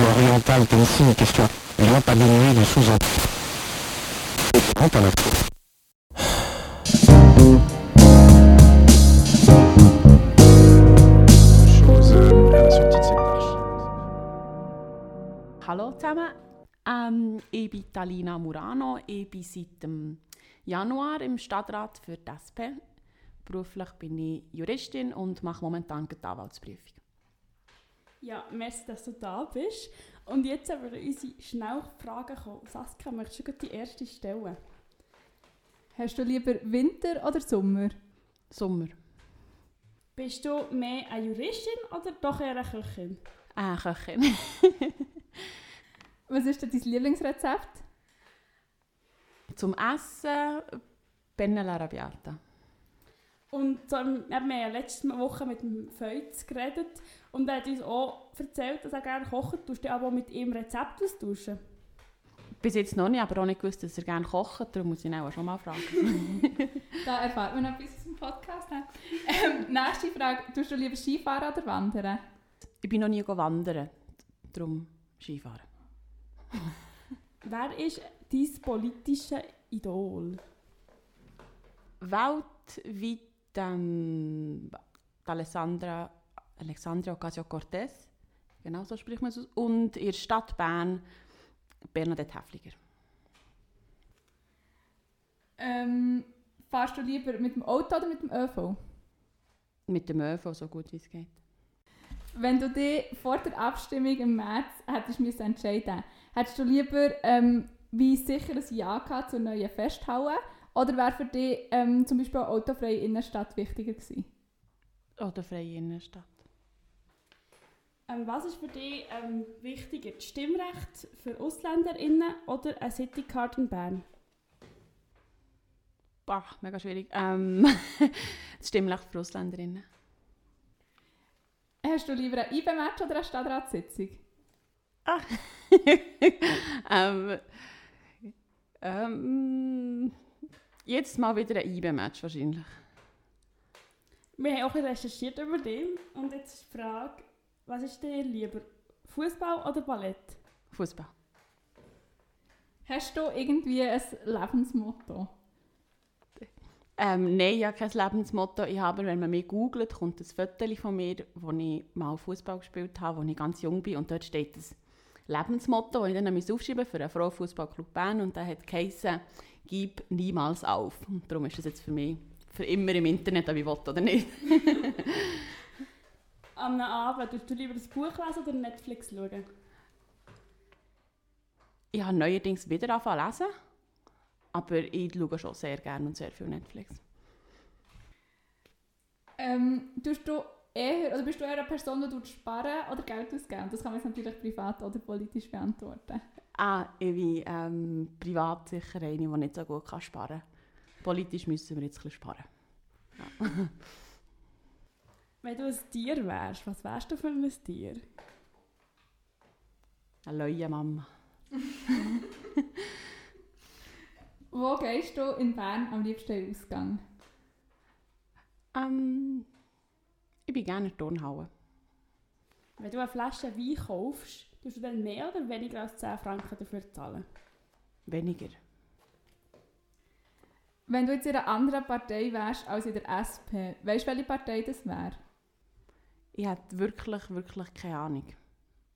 l'isme oriental comme si une question ne doit pas dénuer de sous-entendus. Hallo zusammen, ähm, ich bin Talina Murano, ich bin seit dem Januar im Stadtrat für die SP. Beruflich bin ich Juristin und mache momentan die Anwaltsprüfung. Ja, merci, dass du da bist. Und jetzt haben wir unsere Schnellfragen kommen. Saskia, möchtest du die erste stellen? Hast du lieber Winter oder Sommer? Sommer. Bist du mehr eine Juristin oder doch eher eine Köchin? Eine Köchin. Was ist denn dein Lieblingsrezept? Zum Essen Penne Arrabbiata. Und ähm, wir haben ja letzte Woche mit dem Feuz geredet und er hat uns auch erzählt, dass er gerne kocht. Tust du aber mit ihm Rezept austauschen? Bis jetzt noch nicht, aber auch nicht gewusst, dass er gerne kocht. Darum muss ich ihn auch schon mal fragen. da erfahrt man noch etwas aus dem Podcast. Ähm, nächste Frage. Tust du lieber Skifahren oder wandern? Ich bin noch nie wandern. Darum Skifahren. Wer ist dein politisches Idol? Weltweit ähm, Alessandra, Alexandria Ocasio-Cortez, genau so spricht man es aus, und in der Stadt Bern Bernadette Häfliger. Ähm, fahrst du lieber mit dem Auto oder mit dem ÖV? Mit dem ÖV, so gut wie es geht. Wenn du dich vor der Abstimmung im März hättest müssen entscheiden hättest du lieber ähm, wie sicher ein Ja gehabt zur neuen Festhalle oder wäre für dich ähm, zum Beispiel eine autofreie Innenstadt wichtiger gewesen? Autofreie Innenstadt. Ähm, was ist für dich ähm, wichtiger, das Stimmrecht für AusländerInnen oder eine Citycard in Bern? Boah, mega schwierig. Ähm, das Stimmrecht für AusländerInnen. Hast du lieber ein IB-Match oder eine Stadtratssitzung? Ah. ähm, ähm, jetzt mal wieder ein IB-Match wahrscheinlich. Wir haben auch recherchiert über den und jetzt ist die Frage, was ist dir lieber, Fußball oder Ballett? Fußball. Hast du irgendwie ein Lebensmotto? Ähm, nein, ich habe kein Lebensmotto. Ich habe, wenn man mich googelt, kommt ein Foto von mir, wo ich mal Fußball gespielt habe, als ich ganz jung bin. Und dort steht das Lebensmotto, das ich dann aufschreiben für einen Frauenfußballclub Bern. Und da hat geheißen, gib niemals auf. Und darum ist das jetzt für mich für immer im Internet, ob ich will oder nicht. Am Abend, würdest du lieber das Buch lesen oder Netflix schauen? Ich habe neuerdings wieder angefangen zu lesen. Aber ich schaue schon sehr gerne und sehr viel Netflix. Ähm, tust du eher, oder bist du eher eine Person, die sparen oder Geld ausgeben? Das kann man jetzt natürlich privat oder politisch beantworten. Ah, ich bin ähm, privat sicher eine, die nicht so gut kann sparen kann. Politisch müssen wir jetzt ein bisschen sparen. Ja. Wenn du ein Tier wärst, was wärst du für ein Tier? Eine neue Mama. Wo gehst du in Bern am liebsten Ausgang? Ähm, ich bin gerne in Turnhalle. Wenn du eine Flasche Wein kaufst, tust du dann mehr oder weniger als 10 Franken dafür zahlen? Weniger. Wenn du jetzt in einer anderen Partei wärst als in der SP, weißt du, welche Partei das wäre? Ich hätte wirklich, wirklich keine Ahnung,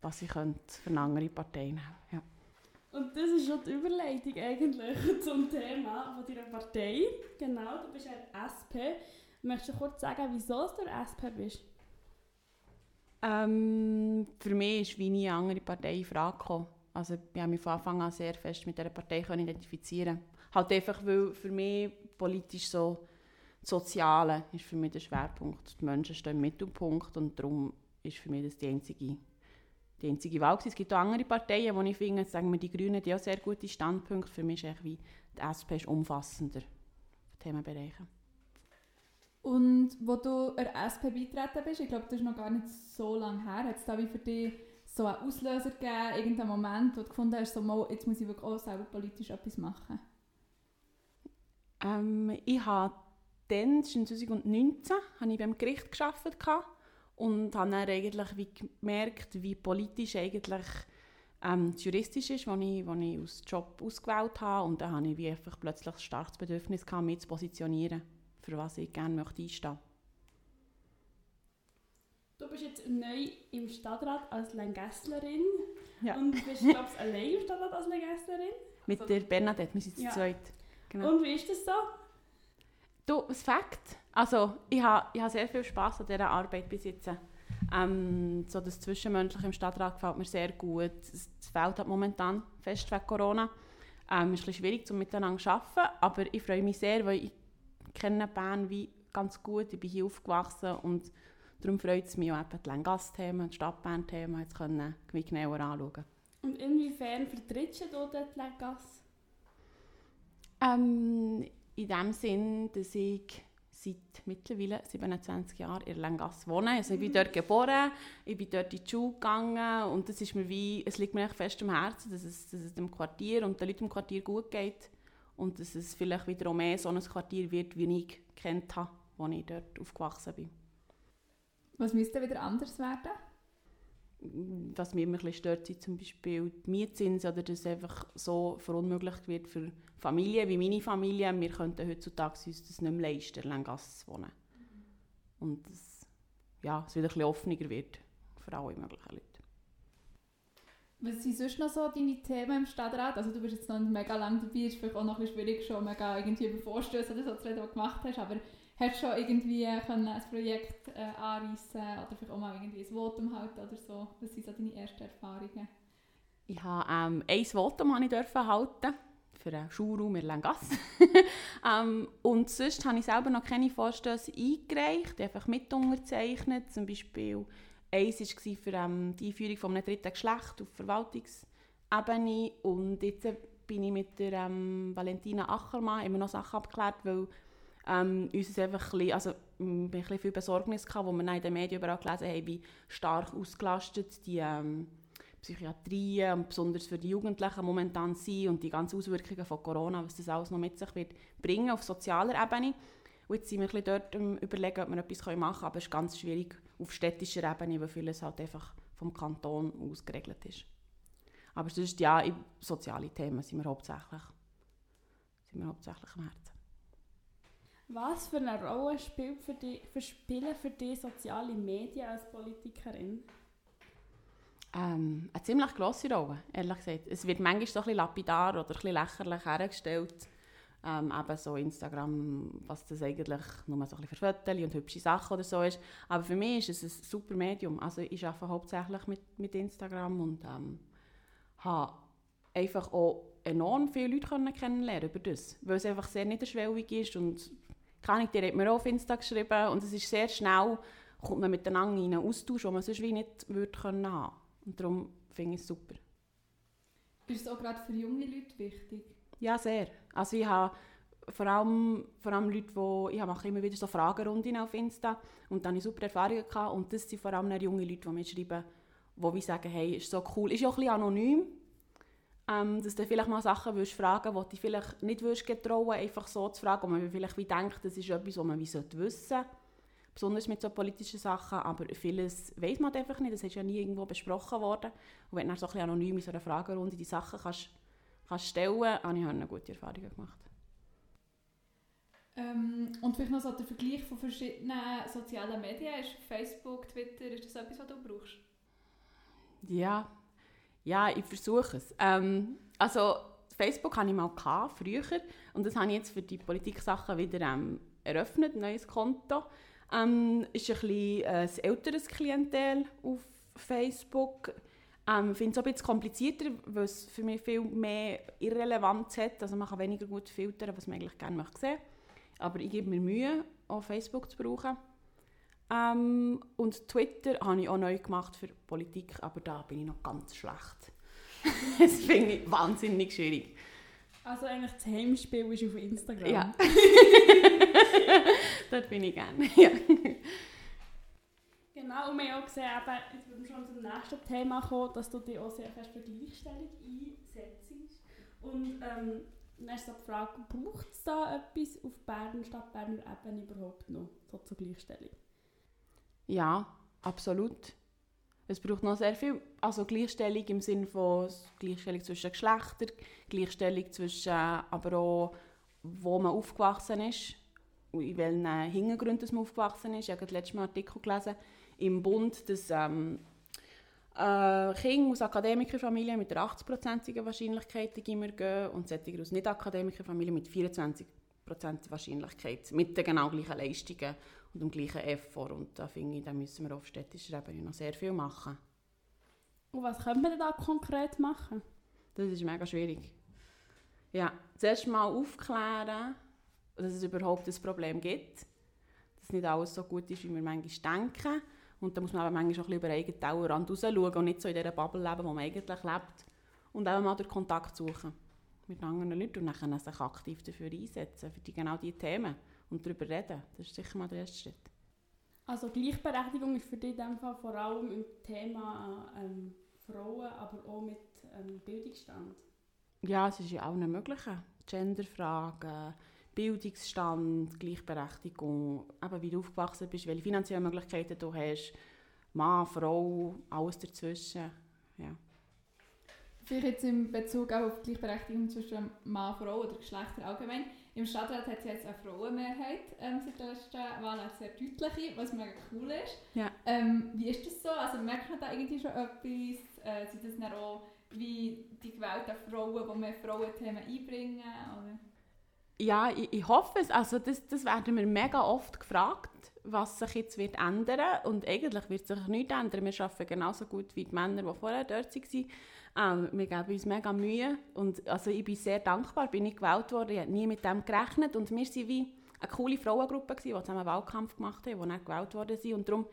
was ich könnte für eine andere Partei nehmen ja. Und das ist schon die Überleitung eigentlich zum Thema von deiner Partei. Genau, du bist eine SP. Möchtest du kurz sagen, wieso du SP bist? Ähm, für mich ist wie nie eine andere Partei in Frage gekommen. Also ich habe mich von Anfang an sehr fest mit dieser Partei identifizieren Halt einfach, weil für mich politisch so Soziale ist für mich der Schwerpunkt. Die Menschen stehen im Mittelpunkt und darum ist für mich das die einzige die einzige Wahl. Es gibt auch andere Parteien, wo ich finde, sagen wir die Grünen, die auch sehr gute Standpunkte. Für mich ist wie die SP ist umfassender Themenbereiche. Und wo du der SP beitreten bist, ich glaube, das ist noch gar nicht so lange her, hat es da wie für dich so einen Auslöser gegeben, irgendeinen Moment, wo du gefunden hast, so, mal, jetzt muss ich wirklich auch selber politisch etwas machen? Ähm, ich habe dann, das war 2019, habe ich beim Gericht gearbeitet und habe dann eigentlich wie gemerkt, wie politisch eigentlich ähm, das juristisch ist, was ich, was ich als Job ausgewählt habe. Und dann habe ich wie einfach plötzlich ein starkes Bedürfnis gehabt, mich zu positionieren, für was ich gerne möchte einstehen Du bist jetzt neu im Stadtrat als Langgässlerin Ja. und bist, glaube ich, allein im Stadtrat als Langgässlerin. Mit Also- der Bernadette, wir sind zu Ja. zweit. Genau. Und wie ist das so? Du, das Fakt, also ich habe, ich habe sehr viel Spass an dieser Arbeit bis jetzt. Ähm, so das Zwischenmenschliche im Stadtrat gefällt mir sehr gut. Es fehlt halt momentan fest wegen Corona. Ähm, es ist ein bisschen schwierig, um miteinander zu arbeiten, aber ich freue mich sehr, weil ich kenne Bern wie ganz gut. Ich bin hier aufgewachsen und darum freut es mich auch eben die Länggass-Themen, die Stadtbahn-Themen jetzt können genauer anschauen. Und inwiefern vertrittst du dort die Legasse? Ähm, in dem Sinn, dass ich seit mittlerweile 27 Jahren in Langasse wohne. Also ich bin dort geboren, ich bin dort in die Schule gegangen und das ist mir wie, es liegt mir echt fest am Herzen, dass es, dass es dem Quartier und den Leuten im Quartier gut geht und dass es vielleicht wieder auch mehr so ein Quartier wird, wie ich kennt habe, als ich dort aufgewachsen bin. Was müsste wieder anders werden? Was mich immer ein bisschen stört, sind zum Beispiel die Mietzinsen oder dass einfach so verunmöglicht wird für Familien wie meine Familie. Wir könnten heutzutage uns das nicht mehr leisten, in Langasse zu wohnen. Und dass ja, es wieder ein bisschen offener wird für alle möglichen Leute. Was sind sonst noch so deine Themen im Stadtrat? Also du bist jetzt noch nicht mega lange dabei, ist vielleicht auch noch ein bisschen schwierig, schon mega irgendwie über Vorstöße oder so zu reden, was du gemacht hast, aber hast du schon irgendwie können ein Projekt äh, anreissen oder vielleicht auch mal irgendwie ein Votum halten oder so? Was sind so deine ersten Erfahrungen? Ich habe ähm, ein Votum habe ich dürfen halten für einen Schulraum in Langasse. ähm, und sonst habe ich selber noch keine Vorstöße eingereicht, einfach mit unterzeichnet. Zum Beispiel eins war für ähm, die Einführung von einem dritten Geschlecht auf Verwaltungsebene. Und jetzt bin ich mit der ähm, Valentina Ackermann immer noch Sachen abgeklärt, weil ähm, uns es einfach ein bisschen, also ein bisschen viel Besorgnis gehabt, wo dann in den Medien überall gelesen haben, wie stark ausgelastet die ähm, Psychiatrien und besonders für die Jugendlichen momentan sind und die ganzen Auswirkungen von Corona, was das alles noch mit sich wird bringen auf sozialer Ebene. Und jetzt sind wir ein dort am überlegen, ob wir etwas machen können, aber es ist ganz schwierig auf städtischer Ebene, weil vieles halt einfach vom Kanton aus geregelt ist. Aber sonst, ja, in soziale Themen sind wir hauptsächlich, sind wir hauptsächlich am Herzen. Was für eine Rolle spielt für die, für spielen für dich soziale Medien als Politikerin? Ähm, eine ziemlich grosse Rolle, ehrlich gesagt. Es wird manchmal so ein bisschen lapidar oder ein bisschen lächerlich hergestellt. Ähm, eben so Instagram, was das eigentlich nur so ein bisschen für und hübsche Sachen oder so ist. Aber für mich ist es ein super Medium. Also ich arbeite hauptsächlich mit, mit Instagram und ähm, habe einfach auch enorm viele Leute kennenlernen über das. Weil es einfach sehr niederschwellig ist und keine die hat mir auch auf Insta geschrieben und es ist sehr schnell, kommt man miteinander in einen Austausch, den man sonst wie nicht würde können haben. Und darum finde ich es super. Ist es auch gerade für junge Leute wichtig? Ja, sehr. Also ich habe vor allem, vor allem Leute, die, ich mache immer wieder so Fragerunden auf Insta und dann habe ich super Erfahrungen gehabt und das sind vor allem junge Leute, die mir schreiben, die sagen, hey, ist so cool, ist auch ein bisschen anonym, ähm, dass du vielleicht mal Sachen willst fragen willst, die du vielleicht nicht willst getrauen, einfach so zu fragen, wo man vielleicht wie denkt, das ist etwas, was man wie sollte wissen besonders mit so politischen Sachen, aber vieles weiß man einfach nicht, das ist ja nie irgendwo besprochen worden und wenn du dann so ein bisschen anonym in so einer Fragerunde die Sachen kannst, kannst stellen, habe ich eine gute Erfahrungen gemacht. Ähm, und vielleicht noch so der Vergleich von verschiedenen sozialen Medien. Ist Facebook, Twitter, ist das etwas, was du brauchst? Ja, ja ich versuche es. Ähm, also Facebook hatte ich mal gehabt, früher und das habe ich jetzt für die Politik-Sachen wieder ähm, eröffnet, ein neues Konto. Ähm, ist ein bisschen äh, älteres Klientel auf Facebook. Ähm, ich finde es auch ein bisschen komplizierter, weil es für mich viel mehr Irrelevanz hat. Also man kann weniger gut filtern, was man eigentlich gerne möchte. Aber ich gebe mir Mühe, auch Facebook zu brauchen. Ähm, und Twitter habe ich auch neu gemacht für Politik, aber da bin ich noch ganz schlecht. das finde ich wahnsinnig schwierig. Also eigentlich das Heimspiel ist auf Instagram. Ja. Dort bin ich gerne. Ja. Genau, und wir haben auch gesehen, eben, jetzt wir schon zum nächsten Thema kommen, dass du dich auch sehr fest für Gleichstellung einsetzt. Und ähm, dann ist so die Frage, braucht es da etwas auf Bern, Stadtberner Ebene überhaupt noch so zur Gleichstellung? Ja, absolut. Es braucht noch sehr viel, also Gleichstellung im Sinne von Gleichstellung zwischen Geschlechtern, Gleichstellung zwischen, äh, aber auch, wo man aufgewachsen ist, und in welchen Hintergründen man aufgewachsen ist. Ich habe letztes Mal Artikel gelesen im Bund, dass ähm, äh, Kinder aus Akademikerfamilien mit einer 80-prozentigen Wahrscheinlichkeit in gehen und solche aus Nicht-Akademikerfamilien mit 24 Wahrscheinlichkeit, mit den genau gleichen Leistungen und dem gleichen Effort. Und da finde ich, da müssen wir auf städtischer Ebene noch sehr viel machen. Und was können wir da konkret machen? Das ist mega schwierig. Ja, zuerst mal aufklären, dass es überhaupt ein Problem gibt. Dass nicht alles so gut ist, wie wir manchmal denken. Und da muss man aber manchmal auch ein bisschen über den eigenen Tellerrand rausschauen und nicht so in dieser Bubble leben, wo man eigentlich lebt. Und auch mal den Kontakt suchen mit anderen Leuten und dann sich aktiv dafür einsetzen, für die, genau diese Themen und darüber reden. Das ist sicher mal der erste Schritt. Also Gleichberechtigung ist für dich in dem Fall vor allem im Thema ähm, Frauen, aber auch mit ähm, Bildungsstand? Ja, es ist ja auch möglichen. Genderfragen, Bildungsstand, Gleichberechtigung, eben wie du aufgewachsen bist, welche finanziellen Möglichkeiten du hast, Mann, Frau, alles dazwischen. Ja. Vielleicht jetzt in Bezug auch auf die Gleichberechtigung zwischen Mann, Frau oder Geschlechter allgemein. Im Stadtrat hat es jetzt eine Frauenmehrheit ähm, seit der letzten Wahl, eine sehr deutliche, was mega cool ist. Ja. Ähm, wie ist das so? Also merkt man da irgendwie schon etwas? Äh, sind das dann auch wie die gewählten Frauen, die mehr Frauenthemen einbringen? Oder? Ja, ich, ich hoffe es. Also das, das werden wir mega oft gefragt, was sich jetzt wird ändern und eigentlich wird sich nichts ändern. Wir arbeiten genauso gut wie die Männer, die vorher dort waren. Ähm, wir geben uns mega Mühe und also ich bin sehr dankbar, bin ich gewählt worden. Ich habe nie mit dem gerechnet und wir waren wie eine coole Frauengruppe, gewesen, die zusammen Wahlkampf gemacht haben, die dann gewählt worden sind. Und darum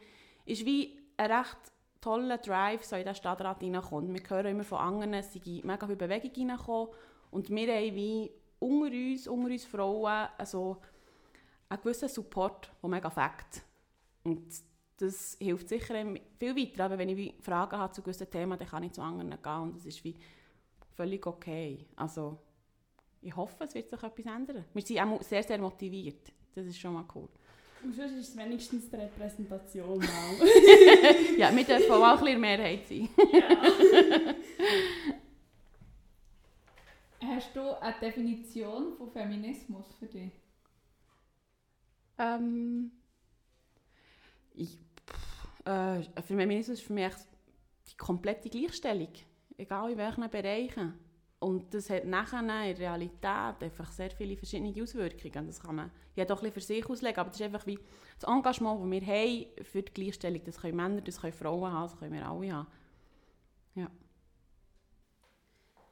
ist wie ein recht toller Drive so in den Stadtrat reinkommt. Wir hören immer von anderen, es sei mega viel Bewegung reingekommen und wir haben wie unter uns, unter uns Frauen, also einen gewissen Support, der mega fängt. Und das hilft sicher viel weiter. Aber wenn ich Fragen habe zu gewissen Themen, dann kann ich zu anderen gehen und das ist wie völlig okay. Also ich hoffe, es wird sich etwas ändern. Wir sind auch sehr, sehr motiviert. Das ist schon mal cool. Und sonst ist es wenigstens die Repräsentation mal. ja, wir dürfen auch ein bisschen Mehrheit sein. ja. Hast du eine Definition von Feminismus für dich? Ähm, ich, äh, Feminismus ist für mich die komplette Gleichstellung, egal in welchen Bereichen. Und das hat nachher in der Realität einfach sehr viele verschiedene Auswirkungen. Das kann man ja doch ein bisschen für sich auslegen, aber das ist einfach wie das Engagement, das wir haben für die Gleichstellung. Das können Männer, das können Frauen haben, das können wir alle haben. Ja.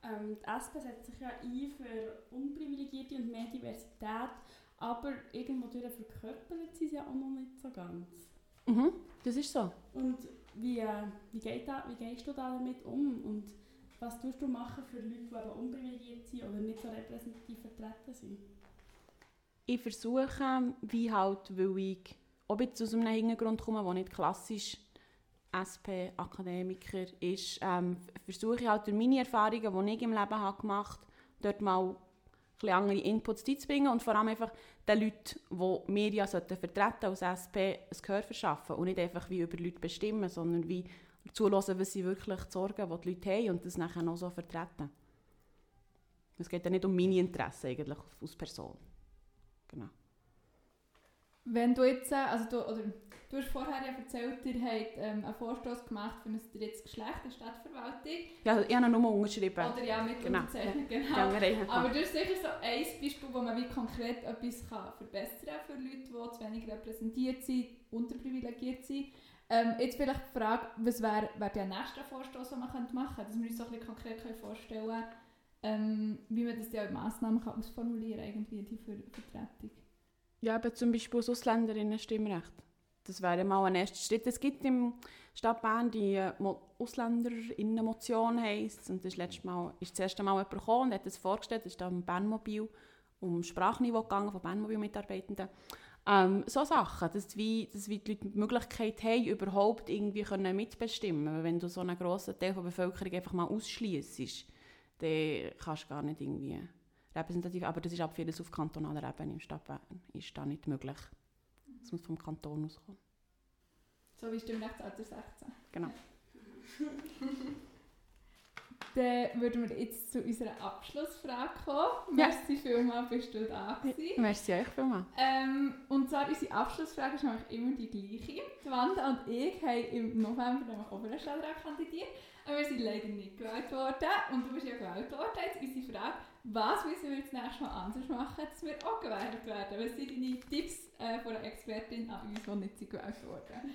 Ähm, die SP setzt sich ja ein für Unprivilegierte und mehr Diversität, aber irgendwo verkörpert sie es ja auch noch nicht so ganz. Mhm, das ist so. Und wie, äh, wie, geht da, wie gehst du da damit um? Und was tust du machen für Leute, die eben unprivilegiert sind oder nicht so repräsentativ vertreten sind? Ich versuche, wie halt, weil ich auch jetzt aus einem Hintergrund komme, der nicht klassisch SP-Akademiker ist, ähm, versuche ich halt durch meine Erfahrungen, die ich im Leben habe gemacht habe, dort mal ein andere Inputs einzubringen und vor allem einfach den Leuten, die wir ja vertreten als SP, ein Gehör verschaffen und nicht einfach wie über Leute bestimmen, sondern wie zulassen, was sie wirklich die Sorgen, die die Leute haben und das nachher noch so vertreten. Es geht ja nicht um meine Interessen eigentlich als Person. Genau. Wenn du jetzt, äh, also du, oder Du hast vorher ja erzählt, ihr habt ähm, einen Vorstoß gemacht für ein drittes Geschlecht der Stadtverwaltung. Ja, ich habe ihn nur unterschrieben. Oder ja, mit genau. Unterzeichnen, genau. Ja, Aber du hast sicher so ein Beispiel, wo man wie konkret etwas kann verbessern kann für Leute, die zu wenig repräsentiert sind, unterprivilegiert sind. Ähm, jetzt vielleicht die Frage, was wäre wär der nächste Vorstoß, den man machen könnte, dass wir uns so ein bisschen konkret vorstellen können, ähm, wie man das ja in Massnahmen kann ausformulieren kann, irgendwie die Ver Vertretung. Ja, aber zum Beispiel das Ausländerinnen-Stimmrecht das wäre mal ein erster Schritt. Es gibt im Stadt Bern die äh, Ausländerinnenmotion heisst und das ist, das erste Mal jemand gekommen und hat das vorgestellt, das ist am Bernmobil um Sprachniveau gegangen von Bernmobil-Mitarbeitenden. Ähm, so Sachen, dass, wie, dass wie die Leute die Möglichkeit haben, überhaupt irgendwie können mitbestimmen Wenn du so einen grossen Teil der Bevölkerung einfach mal ausschließt, dann kannst du gar nicht irgendwie repräsentativ, aber das ist ab vieles auf kantonaler Ebene im Stadt Bern, ist da nicht möglich. Das muss vom Kanton auskommen. So wie Stimmrechtsalter 16. Genau. Dann würden wir jetzt zu unserer Abschlussfrage kommen. Ja. Merci vielmals, bist du da gewesen. Merci euch vielmals. Ähm, und zwar unsere Abschlussfrage ist nämlich immer die gleiche. Die Wanda und ich haben im November nämlich auch für einen Stadtrat kandidiert, wir sind leider nicht gewählt worden. Und du bist ja gewählt worden. Jetzt unsere Frage, was müssen wir das nächste Mal anders machen, dass wir auch gewählt werden? Was sind deine Tipps äh, von einer Expertin an uns, die nicht gewählt wurden?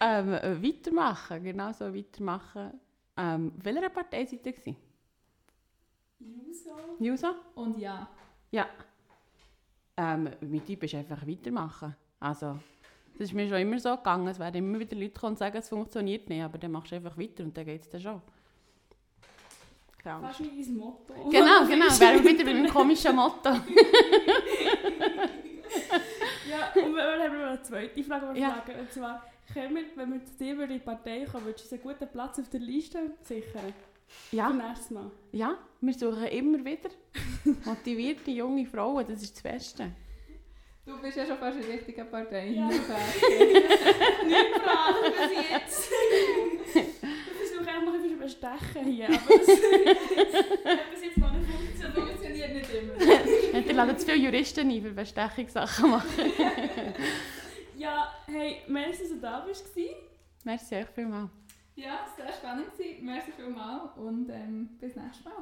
Ähm, äh, weitermachen, genau so weitermachen. Ähm, welcher Partei seid ihr? Juso. Jusa? Und ja, Ja. Ähm, mein Typ ist einfach weitermachen. Also, das ist mir schon immer so gegangen. Es werden immer wieder Leute kommen und sagen, es funktioniert nicht, aber dann machst du einfach weiter und dann geht es dann schon. Angst. Fast wie dein Motto. Genau, genau. Wären wir wieder bei meinem komischen Motto. Ja, und wir haben noch eine zweite Frage Ja. fragen. Und zwar, können wir, wenn wir zu dir in die Partei kommen, würdest du uns einen guten Platz auf der Liste sichern? Ja, Mal. ja, wir suchen immer wieder motivierte junge Frauen. Das ist das Beste. Du bist ja schon fast in der richtigen Partei. Ja. Nicht fragen bis jetzt. Ich versuche noch ein bisschen bestechen hier, aber das hat bis jetzt noch nicht Das funktioniert. funktioniert nicht immer. Die laden zu viele Juristen ein, für Bestechungssachen machen. Ja, hey, merci, dass du da bist. gewesen. Merci euch vielmals. Ja, sehr spannend. Merci vielmals und ähm, bis nächstes Mal.